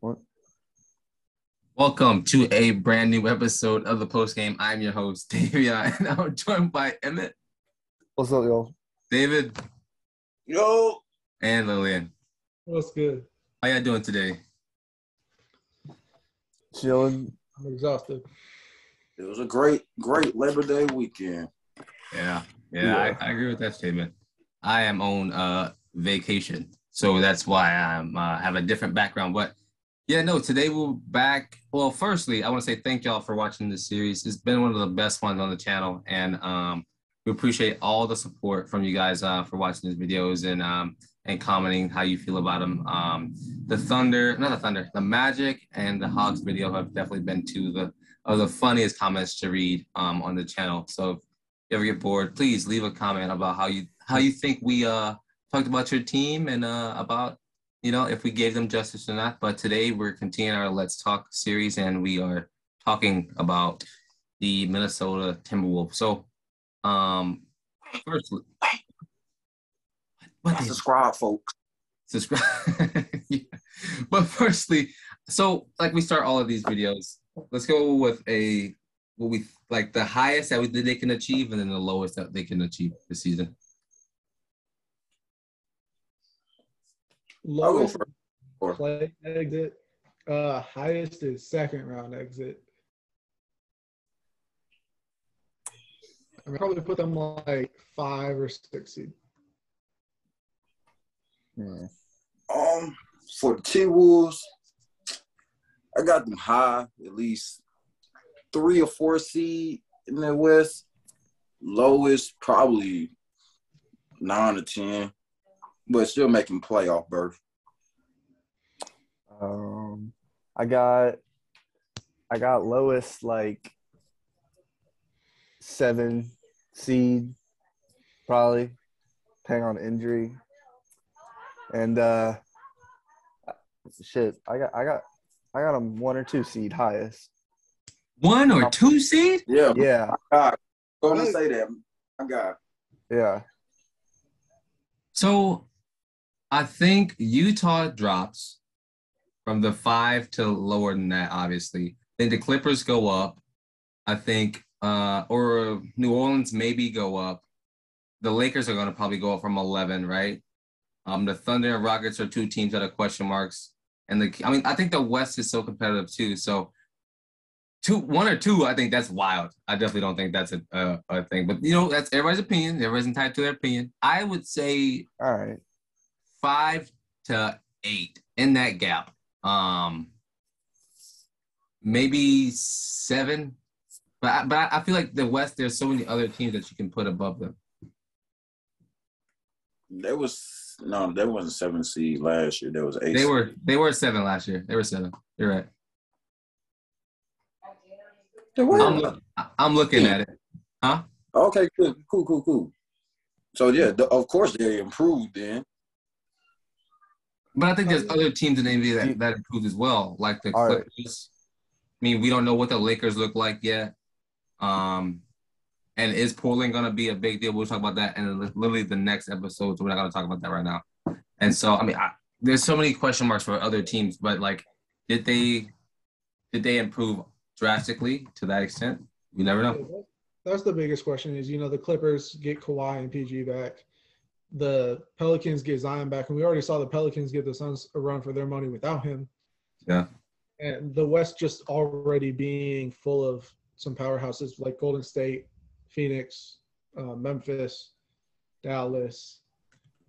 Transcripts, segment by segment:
What? Welcome to a brand new episode of the post game. I'm your host, Davion, and I'm joined by Emmett, What's up, y'all? David, Yo, and Lillian. What's good? How y'all doing today? Chilling. I'm exhausted. it was a great, great Labor Day weekend. Yeah, yeah, I, I agree with that statement. I am on uh vacation, so that's why I'm uh, have a different background. But yeah, no, today we're back. Well, firstly, I want to say thank y'all for watching this series. It's been one of the best ones on the channel, and um, we appreciate all the support from you guys uh, for watching these videos and um, and commenting how you feel about them. Um, the Thunder, not the Thunder, the Magic and the Hawks video have definitely been two of the of the funniest comments to read um, on the channel. So if you ever get bored, please leave a comment about how you how you think we uh, talked about your team and uh, about you know if we gave them justice or not. But today we're continuing our Let's Talk series and we are talking about the Minnesota Timberwolves. So um first what Subscribe, folks. subscribe. yeah. But firstly, so like we start all of these videos, let's go with a what we like the highest that we, that they can achieve and then the lowest that they can achieve this season. I'll go Lowest first. Or- play exit. Uh, highest is second round exit. I mean, probably put them like five or six seed. Yeah. Um, for the T Wolves, I got them high, at least three or four seed in the West. Lowest, probably nine or ten, but still making playoff berth. Um, I got, I got lowest like seven seed, probably, depending on injury. And uh, shit, I got, I got, I got them one or two seed highest. One or two seed? Yeah, Yeah, God, going to say that. I got yeah. So I think Utah drops from the five to lower than that, obviously. Then the Clippers go up. I think uh or New Orleans maybe go up. The Lakers are gonna probably go up from eleven, right? Um the Thunder and Rockets are two teams that are question marks. And the I mean I think the West is so competitive too. So two one or two, I think that's wild. I definitely don't think that's a, a, a thing. But you know, that's everybody's opinion. Everybody's entitled to their opinion. I would say All right. Five to eight in that gap. Um, maybe seven, but I, but I- I feel like the West. There's so many other teams that you can put above them. there was no, there wasn't seven seed last year. There was eight. They seed. were they were seven last year. They were seven. You're right. They were. I'm look, I'm looking at it. Huh? Okay, good, cool, cool, cool. So yeah, the, of course they improved then. But I think there's other teams in the NBA that, that improved as well, like the All right. Clippers. I mean, we don't know what the Lakers look like yet. Um, and is Portland gonna be a big deal? We'll talk about that in literally the next episode. So we're not gonna talk about that right now. And so, I mean, I, there's so many question marks for other teams, but like, did they did they improve drastically to that extent? You never know. That's the biggest question. Is you know the Clippers get Kawhi and PG back, the Pelicans get Zion back, and we already saw the Pelicans get the Suns a run for their money without him. Yeah. and the West just already being full of some powerhouses like Golden State, Phoenix, uh, Memphis, Dallas.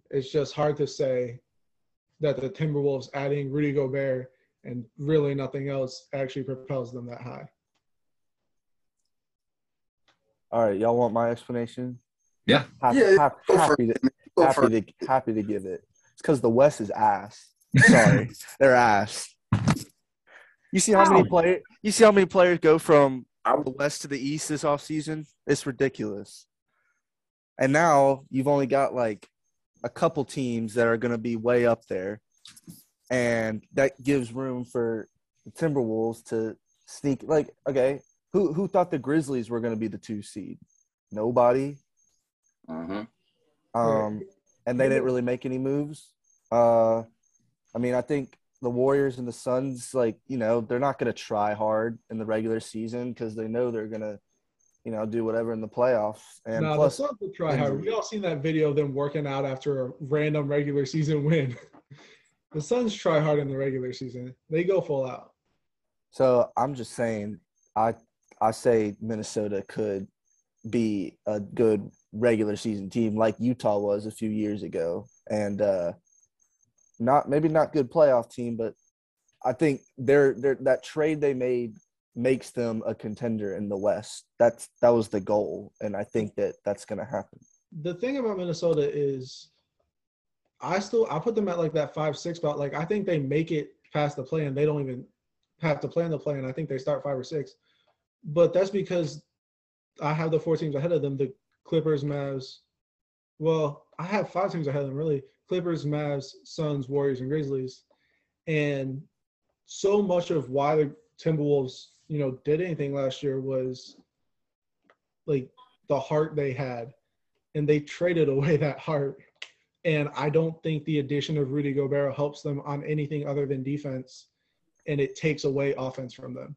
It's just hard to say that the Timberwolves adding Rudy Gobert and really nothing else actually propels them that high. All right. Y'all want my explanation? Yeah. Happy, Yeah, hap- go for happy, to, Go happy to happy to give it. It's because the West is ass. Sorry, they're ass. You see how many How? play You see how many players go from the West to the East this offseason? It's ridiculous. And now you've only got like a couple teams that are going to be way up there, and that gives room for the Timberwolves to sneak. Like, okay, who who thought the Grizzlies were going to be the two seed? Nobody. Mhm. Um, and they didn't really make any moves. Uh, I mean, I think the Warriors and the Suns, like you know, they're not going to try hard in the regular season because they know they're going to, you know, do whatever in the playoffs. And no, plus, the Suns will try hard. We all seen that video of them working out after a random regular season win. the Suns try hard in the regular season. They go full out. So I'm just saying, I I say Minnesota could be a good regular season team like Utah was a few years ago, and uh, not maybe not good playoff team, but I think they're, they're that trade they made makes them a contender in the West. That's that was the goal, and I think that that's going to happen. The thing about Minnesota is, I still I put them at like that five six spot. Like I think they make it past the play, and they don't even have to play in the play, and I think they start five or six. But that's because I have the four teams ahead of them: the Clippers, Mavs. Well, I have five teams ahead of them really: Clippers, Mavs, Suns, Warriors, and Grizzlies. And so much of why the Timberwolves, you know, did anything last year was like the heart they had, and they traded away that heart. And I don't think the addition of Rudy Gobert helps them on anything other than defense, and it takes away offense from them.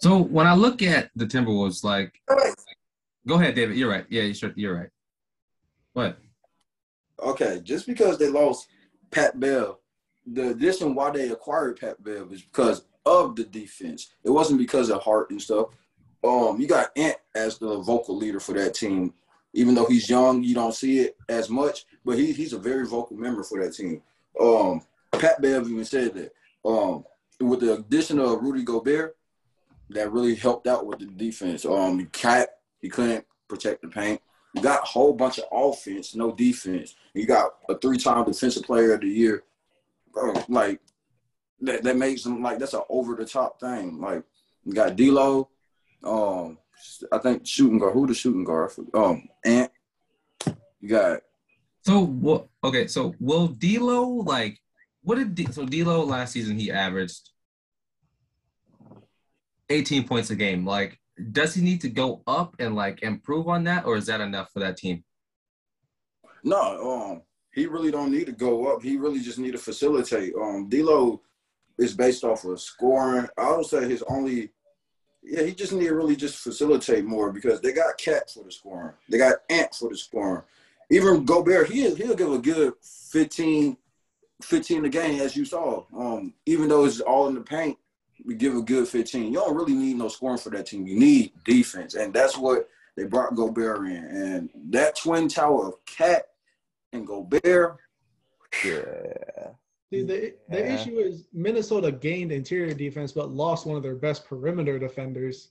So when I look at the Timberwolves, like, go ahead, David. You're right. Yeah, you're, you're right. What? Okay, just because they lost Pat Bev, the addition why they acquired Pat Bev is because of the defense. It wasn't because of heart and stuff. Um, you got Ant as the vocal leader for that team. Even though he's young, you don't see it as much, but he, he's a very vocal member for that team. Um, Pat Bev even said that. Um, with the addition of Rudy Gobert, that really helped out with the defense. Um, KAT he couldn't protect the paint. You got a whole bunch of offense, no defense. You got a three-time defensive player of the year. Bro, like that, that makes them like that's an over-the-top thing. Like you got D'Lo, um, I think shooting guard. Who the shooting guard? Um, Ant. You got. So what? Okay, so will D'Lo like? What did D, so D'Lo last season? He averaged 18 points a game. Like, does he need to go up and like improve on that, or is that enough for that team? No, um, he really don't need to go up. He really just need to facilitate. Um, D'Lo is based off of scoring. I would say his only, yeah, he just need to really just facilitate more because they got KAT for the scoring. They got Ant for the scoring. Even Gobert, he he'll give a good 15, 15 a game as you saw. Um, even though it's all in the paint, we give a good 15. You don't really need no scoring for that team. You need defense. And that's what they brought Gobert in. And that twin tower of KAT and Gobert. Yeah. See, the, the Yeah. issue is Minnesota gained interior defense but lost one of their best perimeter defenders.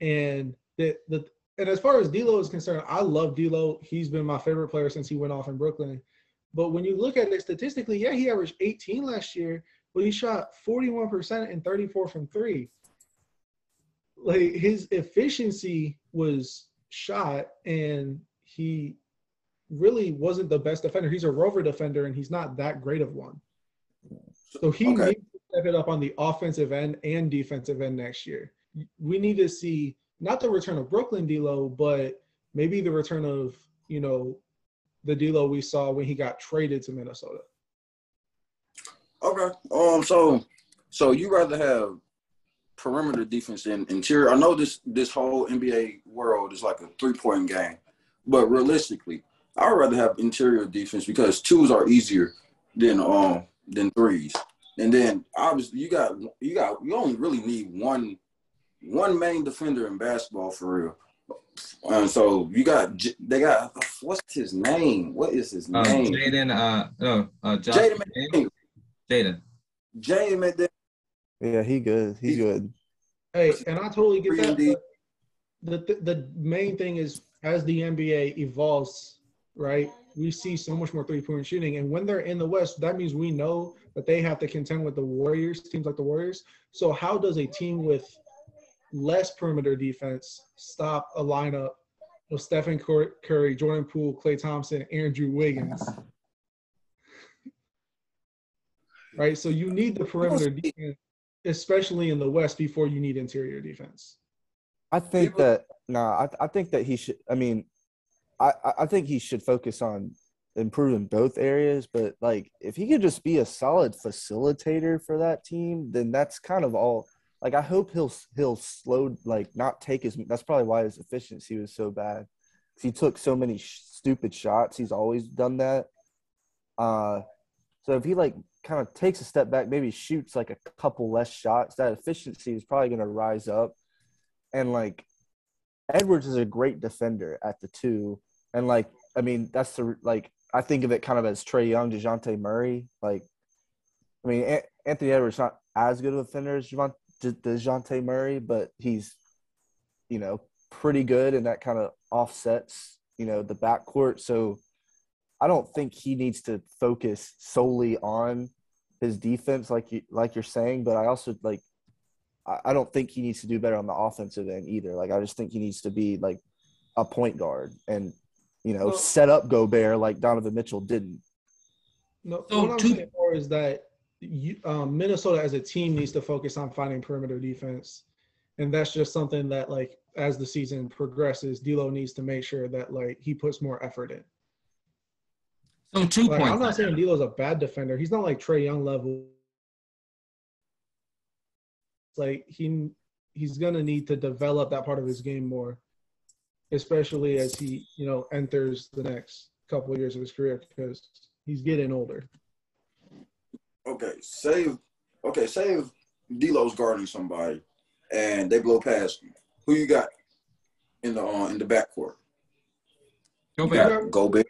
And the, the and as far as D'Lo is concerned, I love D'Lo. He's been my favorite player since he went off in Brooklyn. But when you look at it statistically, yeah, he averaged 18 last year, but he shot 41% and 34 from three. Like his efficiency was shot, and he really wasn't the best defender. He's a rover defender, and he's not that great of one. So he Okay. needs to step it up on the offensive end and defensive end next year. We need to see not the return of Brooklyn D'Lo, but maybe the return of you know the D'Lo we saw when he got traded to Minnesota. Okay. Um. So, so you rather have perimeter defense than interior? I know this this whole NBA world is like a three point game, but realistically, I'd rather have interior defense because twos are easier than um than threes. And then obviously you got you got you only really need one one main defender in basketball for real. And so you got they got what's his name? What is his Um, name? Jaden, uh, no, uh, Jaden Jaden. Jaden. James McDaniel. Yeah, he good. He's good. Hey, and I totally get that. But The, the the main thing is as the NBA evolves, right? We see so much more three point shooting, and when they're in the West, that means we know that they have to contend with the Warriors, teams like the Warriors. So how does a team with less perimeter defense stop a lineup of Stephen Curry, Jordan Poole, Klay Thompson, Andrew Wiggins? Right. So you need the perimeter defense, especially in the West, before you need interior defense. I think that no, I I think that he should. I mean, I I- I think he should focus on improving both areas, but like if he could just be a solid facilitator for that team, then that's kind of all. Like I hope he'll he'll slow like not take his. That's probably why his efficiency was so bad. He took so many sh- stupid shots. He's always done that. Uh, so if he like kind of takes a step back, maybe shoots like a couple less shots, that efficiency is probably going to rise up. And like Edwards is a great defender at the two, and like I mean that's the like I think of it kind of as Trae Young, Dejounte Murray. Like, I mean Anthony Edwards not as good of a defender as Dejounte Murray, but he's you know pretty good, and that kind of offsets you know the backcourt. So I don't think he needs to focus solely on his defense, like you like you're saying. But I also like I don't think he needs to do better on the offensive end either. Like I just think he needs to be like a point guard and you know well, set up Gobert like Donovan Mitchell didn't. No, so what I'm two- saying more is that you, um, Minnesota as a team needs to focus on finding perimeter defense, and that's just something that like as the season progresses, D'Lo needs to make sure that like he puts more effort in. So two like, points. I'm not saying D'Lo's a bad defender. He's not like Trae Young level. It's Like he he's gonna need to develop that part of his game more, especially as he you know enters the next couple of years of his career because he's getting older. Okay, save. Okay, save. D'Lo's guarding somebody, and they blow past him. Who you got in the uh, in the backcourt? Gobert. Gobert.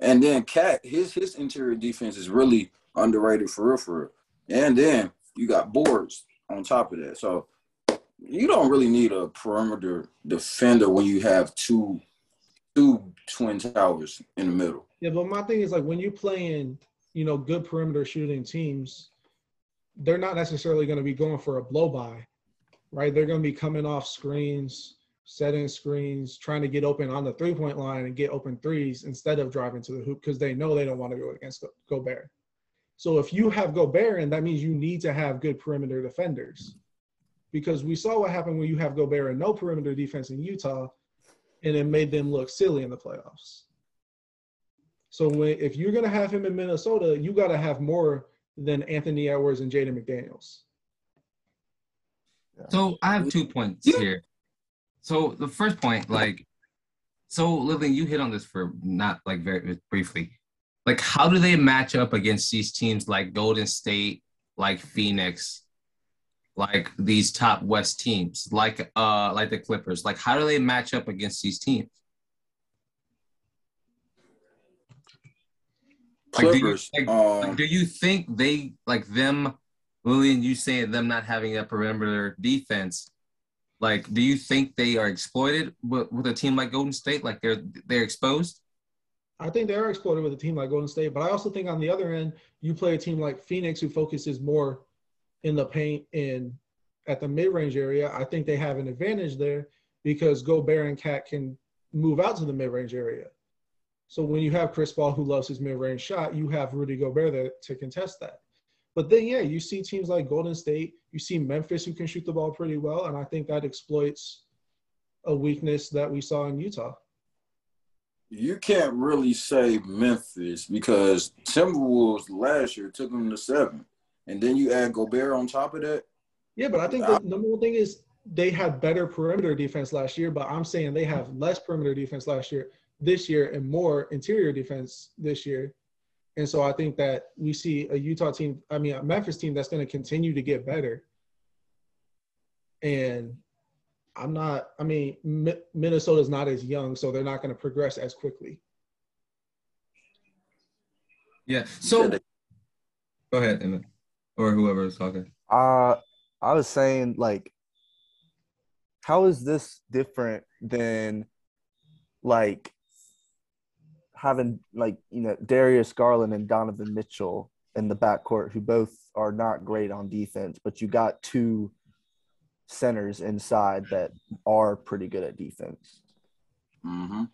And then KAT, his his interior defense is really underrated for real, for real. And then you got boards on top of that. So you don't really need a perimeter defender when you have two two twin towers in the middle. Yeah, but my thing is like when you play in, you know, good perimeter shooting teams, they're not necessarily going to be going for a blow by, right? They're going to be coming off screens, setting screens, trying to get open on the three point line and get open threes instead of driving to the hoop because they know they don't want to go against Gobert. So if you have Gobert, and that means you need to have good perimeter defenders because we saw what happened when you have Gobert and no perimeter defense in Utah, and it made them look silly in the playoffs. So when, if you're going to have him in Minnesota, you got to have more than Anthony Edwards and Jaden McDaniels. So I have two points here. So the first point, like, so Lillian, you hit on this for not like very briefly. Like, how do they match up against these teams like Golden State, like Phoenix, like these top West teams, like uh like the Clippers? Like, how do they match up against these teams? Like, Clippers. Do you, like, um, like, do you think they like them, Lillian? You saying them not having a perimeter defense? Like, do you think they are exploited with, with a team like Golden State? Like they're they're exposed? I think they are exploited with a team like Golden State, but I also think on the other end, you play a team like Phoenix who focuses more in the paint and at the mid-range area. I think they have an advantage there because Gobert and KAT can move out to the mid-range area. So when you have Chris Paul who loves his mid-range shot, you have Rudy Gobert there to contest that. But then, yeah, you see teams like Golden State, you see Memphis who can shoot the ball pretty well, and I think that exploits a weakness that we saw in Utah. You can't really say Memphis because Timberwolves last year took them to seven, and then you add Gobert on top of that. Yeah, but I think the number one thing is they had better perimeter defense last year, but I'm saying they have less perimeter defense last year, this year, and more interior defense this year. And so I think that we see a Utah team, I mean, a Memphis team that's going to continue to get better. And I'm not, I mean, Minnesota's not as young, so they're not going to progress as quickly. Yeah. So go ahead, Emmett, or whoever is talking. Uh, I was saying, like, how is this different than like having like you know Darius Garland and Donovan Mitchell in the backcourt, who both are not great on defense, but you got two centers inside that are pretty good at defense. Mm-hmm.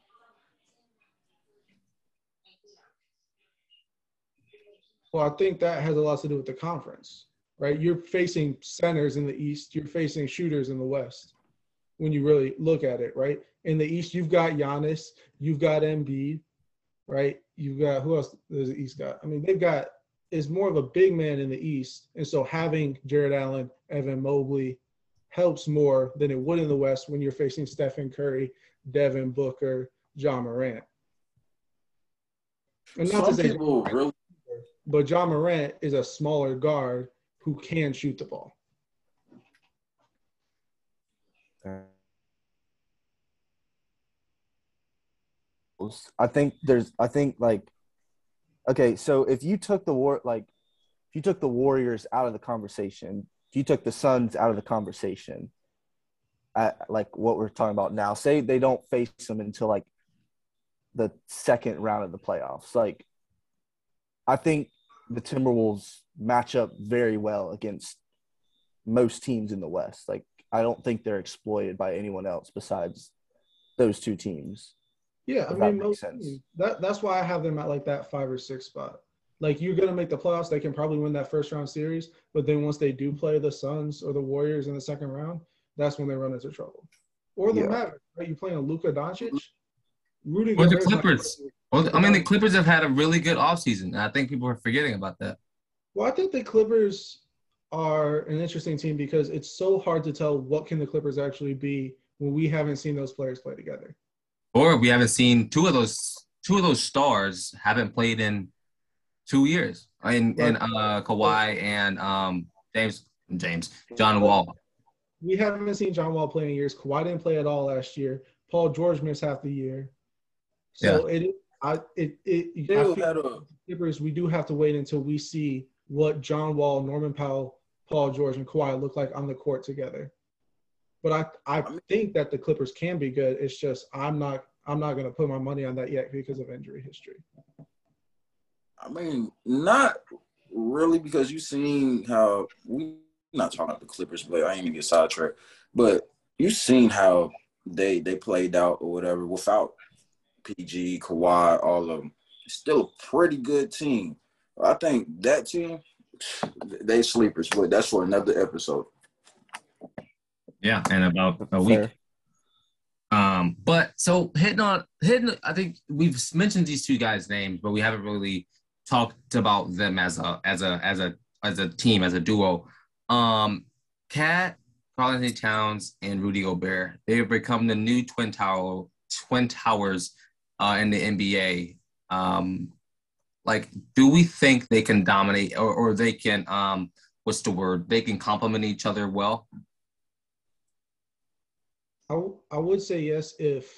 Well, I think that has a lot to do with the conference, right? You're facing centers in the East, you're facing shooters in the West. When you really look at it, right? In the East, you've got Giannis, you've got Embiid, right? You've got who else does the East got? I mean, they've got is more of a big man in the East, and so having Jarrett Allen, Evan Mobley helps more than it would in the West when you're facing Stephen Curry, Devin Booker, John Morant. And not Some to say people really, but John Morant is a smaller guard who can shoot the ball. I think there's I think like okay, so if you took the war like if you took the Warriors out of the conversation, if you took the Suns out of the conversation, at like what we're talking about now, say they don't face them until like the second round of the playoffs. Like I think the Timberwolves match up very well against most teams in the West. Like I don't think they're exploited by anyone else besides those two teams. Yeah, I mean, most that that's why I have them at like that five or six spot. Like you're gonna make the playoffs, they can probably win that first round series, but then once they do play the Suns or the Warriors in the second round, that's when they run into trouble. Or the yeah. Mavericks, right? You playing a Luka Doncic, Rudy. Or the Clippers. Well, I mean, the Clippers have had a really good offseason. And I think people are forgetting about that. Well, I think the Clippers are an interesting team because it's so hard to tell what can the Clippers actually be when we haven't seen those players play together. Or we haven't seen two of those two of those stars haven't played in two years. In right. in uh Kawhi and um James James John Wall. We haven't seen John Wall play in years. Kawhi didn't play at all last year. Paul George missed half the year. So yeah. it I it it I feel Clippers, we do have to wait until we see what John Wall, Norman Powell, Paul George, and Kawhi look like on the court together. But I, I think that the Clippers can be good. It's just I'm not I'm not gonna put my money on that yet because of injury history. I mean, not really because you've seen how we not talking about the Clippers, but I ain't gonna get sidetracked. But you've seen how they they played out or whatever without PG, Kawhi, all of them. Still a pretty good team. I think that team, they sleepers, but that's for another episode. Yeah, and about a week. Um, but so hitting on hitting, I think we've mentioned these two guys' names, but we haven't really talked about them as a as a as a as a team, as a duo. Um, KAT, Karl-Anthony Towns, and Rudy Gobert. They have become the new twin tower twin towers uh, in the NBA. Um, like, do we think they can dominate or, or they can um, what's the word? They can complement each other well. I, w- I would say yes if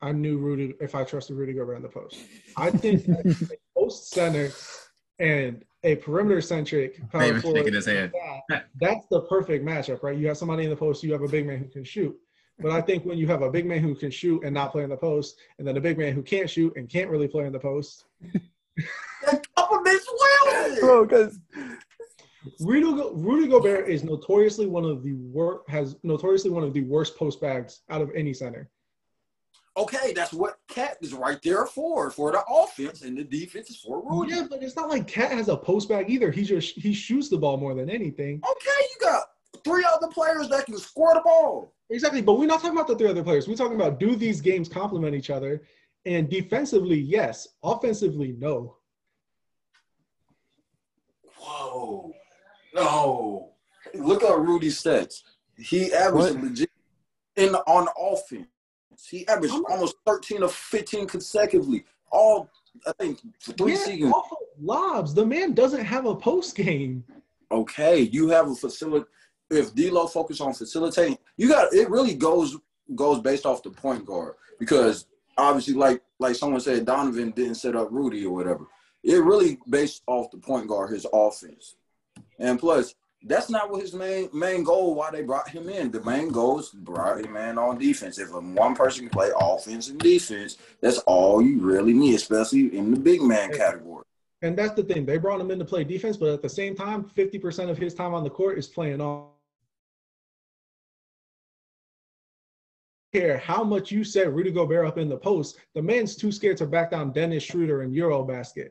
I knew Rudy, if I trusted Rudy Gobert in the post. I think a post center and a perimeter centric power forward, that, that's the perfect matchup, right? You have somebody in the post, you have a big man who can shoot. But I think when you have a big man who can shoot and not play in the post, and then a big man who can't shoot and can't really play in the post, that complements well. Bro, because Rudy, Rudy Gobert is notoriously one of the worst has notoriously one of the worst post bags out of any center. Okay, that's what KAT is right there for, for the offense, and the defense is for oh, Rudy. Yeah, but it's not like KAT has a post bag either. He just he shoots the ball more than anything. Okay, you got three other players that can score the ball. Exactly, but we're not talking about the three other players. We're talking about do these games complement each other? And defensively, yes. Offensively, no. Whoa. No. Look at Rudy's stats. He averaged what? legit in on offense. He averaged almost 13 or 15 consecutively. All I think three yeah, seasons. Lobs. The man doesn't have a post game. Okay, you have a facility. If D'Lo focus on facilitating, you got it. Really goes goes based off the point guard because obviously, like like someone said, Donovan didn't set up Rudy or whatever. It really based off the point guard, his offense. And plus, that's not what his main main goal why they brought him in. The main goal is to brought him in on defense. If one person can play offense and defense, that's all you really need, especially in the big man category. And that's the thing. They brought him in to play defense, but at the same time, 50% of his time on the court is playing on. Care how much you set Rudy Gobert up in the post, the man's too scared to back down Dennis Schroeder and Eurobasket.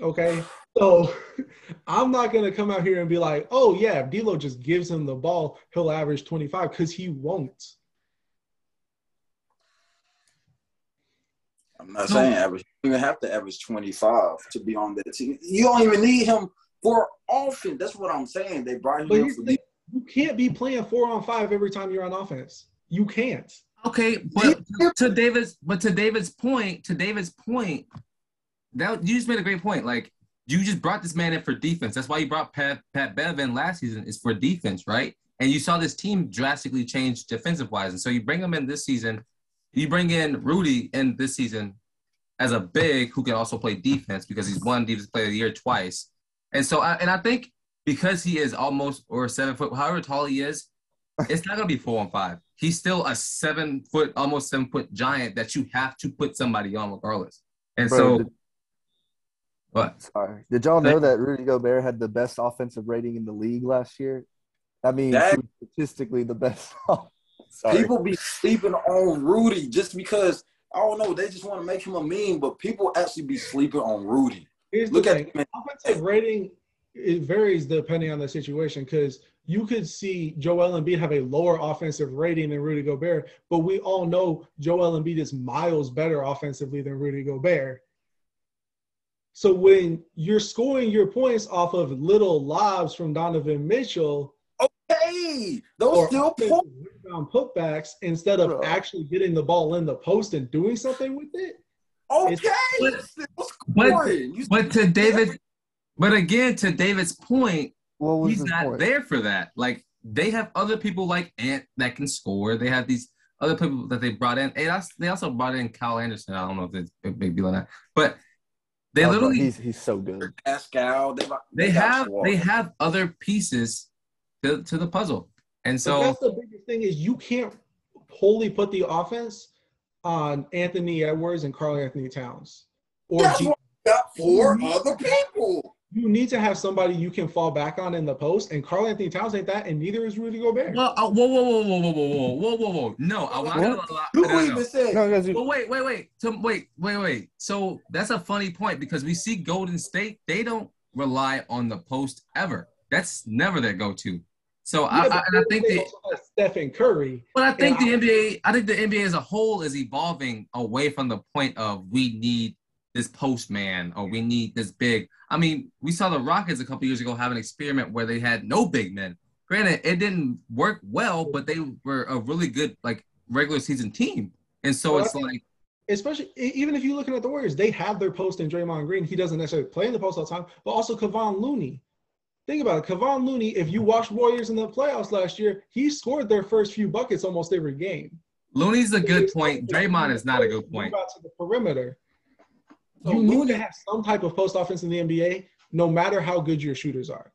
Okay. So I'm not going to come out here and be like, oh, yeah, if D'Lo just gives him the ball, he'll average 25 because he won't. I'm not saying average. You don't even have to average 25 to be on that team. You don't even need him for offense. That's what I'm saying. They brought him But in for the you can't be playing four on five every time you're on offense. You can't. Okay, but to David's but to David's point, to David's point, that you just made a great point. Like you just brought this man in for defense. That's why you brought Pat Pat Bev in last season is for defense, right? And you saw this team drastically change defensive wise. And so you bring him in this season, you bring in Rudy in this season as a big who can also play defense because he's won defense player of the year twice. And so I and I think because he is almost or seven foot, however tall he is, it's not gonna be four on five. He's still a seven foot, almost seven foot giant that you have to put somebody on regardless. And Bro, so what? Sorry. Did y'all know that Rudy Gobert had the best offensive rating in the league last year? That means That- he statistically the best. Oh, sorry. People be sleeping on Rudy just because I don't know. They just want to make him a meme, but people actually be sleeping on Rudy. Here's Look the at thing. him. Offensive rating it varies depending on the situation because you could see Joel Embiid have a lower offensive rating than Rudy Gobert, but we all know Joel Embiid is miles better offensively than Rudy Gobert. So when you're scoring your points off of little lobs from Donovan Mitchell Hey, those still points. rebound putbacks instead of Bro. actually getting the ball in the post and doing something with it, Okay, But- still but- scoring. You But to David, but again, to David's point, what was he's not point? there for that. Like they have other people like Ant that can score. They have these other people that they brought in. They also brought in Kyle Anderson. I don't know if it's a big deal or not, but they Oh, bro, literally he's he's so good. Pascal. They, they got have Swall. they have other pieces to, to the puzzle. And But so that's the biggest thing is you can't wholly put the offense on Anthony Edwards and Karl-Anthony Towns. Or That's G- what got four other people. You need to have somebody you can fall back on in the post, and Karl-Anthony Towns ain't that, and neither is Rudy Gobert. well, uh, whoa, whoa, whoa, whoa, whoa, whoa, whoa, whoa, whoa, whoa. No, I'm not gonna allow. Who no, no, no. even said? No, guys, you- Well, wait, wait, wait. So, wait, wait, wait. So that's a funny point because we see Golden State, they don't rely on the post ever. That's never their go-to. So I, Yeah, I, but and I think they they, Stephen Curry. but I think and the NBA, I think the NBA as a whole is evolving away from the point of we need this post man or we need this big. I mean, we saw the Rockets a couple years ago have an experiment where they had no big men. Granted, it didn't work well, but they were a really good like regular season team. And so Well, it's like Especially even if you're looking at the Warriors, they have their post in Draymond Green. He doesn't necessarily play in the post all the time, but also Kevon Looney. Think about it. Kevon Looney, if you watched Warriors in the playoffs last year, he scored their first few buckets almost every game. Looney's a good point. Draymond is not a good point. out to the perimeter. So You need to have some type of post offense in the NBA, no matter how good your shooters are.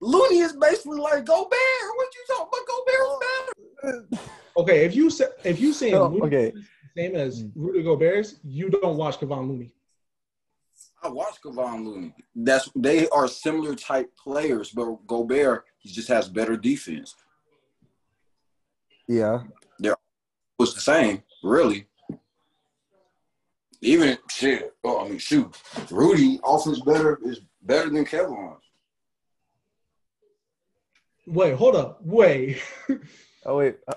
Looney is basically like Gobert. What you talking about? Gobert is better. Okay, if you say if you saying No, Looney okay. is the same as mm. Rudy Gobert's, you don't watch Kevon Looney. I watch Kevon Looney. That's they are similar type players, but Gobert he just has better defense. Yeah. It's the same, really. Even shit. Oh, I mean, shoot. Rudy offense better is better than Kevon. Wait, hold up, wait. Oh wait. Uh,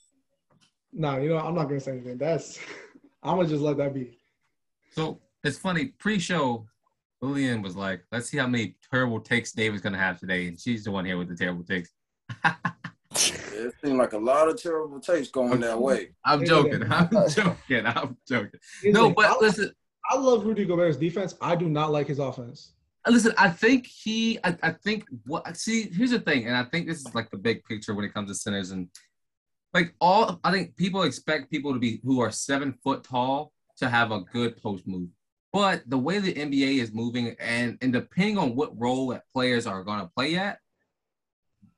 nah, you know I'm not gonna say anything. That's I'm gonna just let that be. So it's funny. Pre-show, Lillian was like, "Let's see how many terrible takes David's gonna have today," and she's the one here with the terrible takes. It seemed like a lot of terrible takes going that way. I'm joking. I'm joking. I'm joking. Here's No, the thing, but I, listen, I love Rudy Gobert's defense. I do not like his offense. Uh, listen. I think he. I, I think what. See, here's the thing, and I think this is like the big picture when it comes to centers and like all. I think people expect people to be who are seven foot tall to have a good post move. But the way the NBA is moving, and and depending on what role that players are going to play at,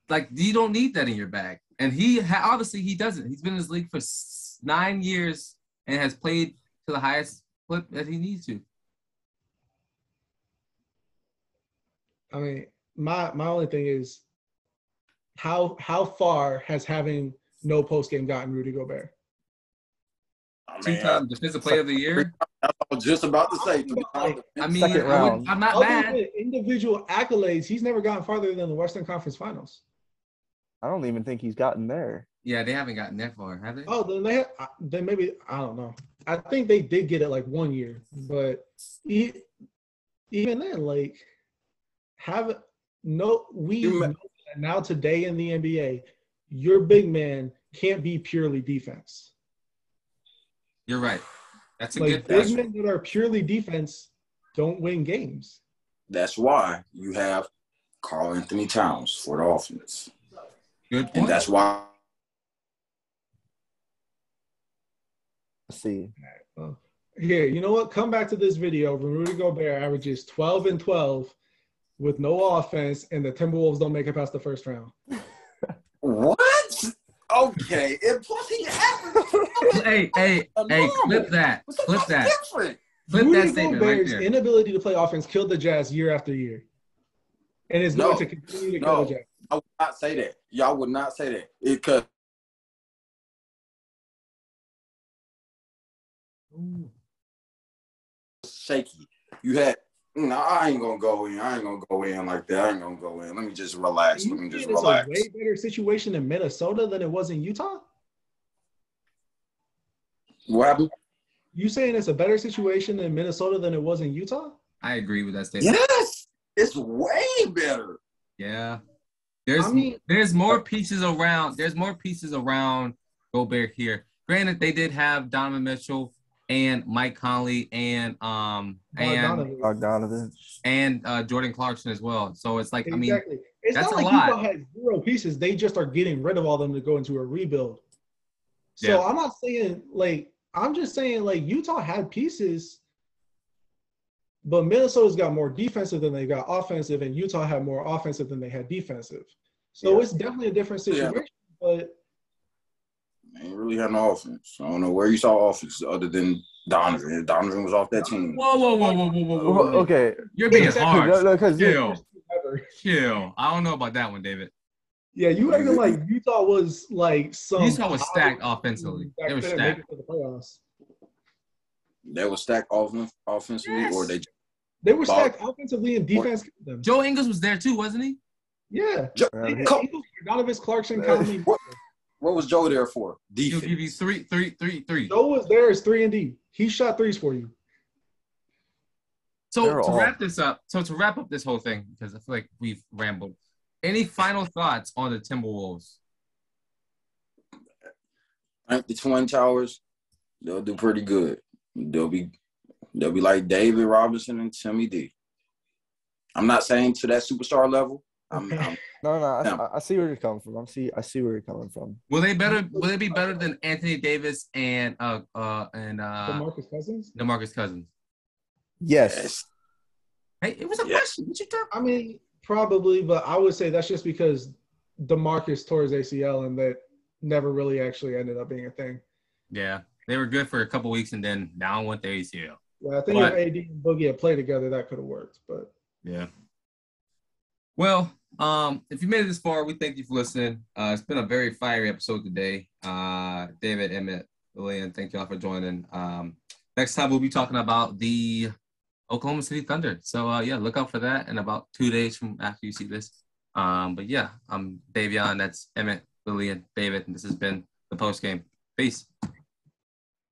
like you don't need that in your bag. And he ha- obviously he doesn't. He's been in this league for s- nine years and has played to the highest clip that he needs to. I mean, my my only thing is how how far has having no post game gotten Rudy Gobert? I Two mean, I, time defensive player of the year. I was just about to say. I mean, I would, I'm not Other mad. individual accolades, he's never gotten farther than the Western Conference Finals. I don't even think he's gotten there. Yeah, they haven't gotten that far, have they? Oh, then they then maybe I don't know. I think they did get it like one year, but even then, like have no we know now today in the NBA, your big man can't be purely defense. You're right. That's a like, good. Big men that are purely defense don't win games. That's why you have Karl-Anthony Towns for the offense. Good point. And that's why. Let's see. Well, here, you know what? Come back to this video when Rudy Gobert averages 12 and 12 with no offense, and the Timberwolves don't make it past the first round. What? Okay. And plus he averaged. hey, hey, hey, clip that. Clip that. Different. Flip Rudy that statement right Gobert's there. inability to play offense killed the Jazz year after year, and is No. going to continue to kill the Jazz. I would not say that. Y'all would not say that. It Because shaky. You had no, I ain't gonna go in. I ain't gonna go in like that. I ain't gonna go in. Let me just relax. You Let me just think it's relax. a way better situation in Minnesota than it was in Utah? What happened? You saying it's a better situation in Minnesota than it was in Utah? I agree with that statement. Yes, it's way better. Yeah. There's I mean- there's more pieces around. There's more pieces around Gobert here. Granted, they did have Donovan Mitchell and Mike Conley and um and Bogdanovich. Bogdanovich. and uh, Jordan Clarkson as well. So it's like I mean. It's that's not a lot. Utah has zero pieces. They just are getting rid of all them to go into a rebuild. So Yeah. I'm not saying like I'm just saying like Utah had pieces, but Minnesota's got more defensive than they got offensive, and Utah had more offensive than they had defensive. So Yeah. it's definitely a different Yeah. situation. But They ain't really had no offense. I don't know where you saw offense other than Donovan. Donovan was off that team. whoa, whoa, whoa, whoa, whoa, whoa, whoa, okay. You're being Exactly. hard. No, no, because Chill, ever. chill. I don't know about that one, David. Yeah, you acting like Utah was like some Utah was stacked offensively. Back They were stacked. it to the playoffs. They were stacked offen- offensively, or they They were Bob- stacked offensively and defense. killed Them. Joe Ingles was there too, wasn't he? Yeah. Jo- They had Come- Ingles, Donovan Clarkson, Conley. what, what was Joe there for? He'll give you Defense. three, three, three, three. Joe was there as three and D. He shot threes for you. So They're to all- wrap this up, so to wrap up this whole thing, because I feel like we've rambled. Any final thoughts on the Timberwolves? I think the Twin Towers, they'll do pretty good. They'll be they'll be like David Robinson and Timmy D. I'm not saying to that superstar level. I'm, I'm No, no, I, Yeah. I- I see where you're coming from. I'm see, I see where you're coming from. Will they better? Will they be better than Anthony Davis and uh uh and uh DeMarcus Cousins. DeMarcus Cousins? Yes. yes. Hey, it was a Yeah. question. What you talking? I mean, probably, but I would say that's just because DeMarcus tore his ACL and that never really actually ended up being a thing. Yeah, they were good for a couple weeks and then down went the ACL. Yeah, I think But- if AD and Boogie had played together, that could have worked. But Yeah. Well, um, if you made it this far, we thank you for listening. Uh, it's been a very fiery episode today. Uh, David, Emmett, Lillian, thank y'all for joining. Um, next time we'll be talking about the Oklahoma City Thunder. So uh, yeah, look out for that in about two days from after you see this. Um, but yeah, I'm Davion. That's Emmett, Lillian, David, and this has been the post game. Peace.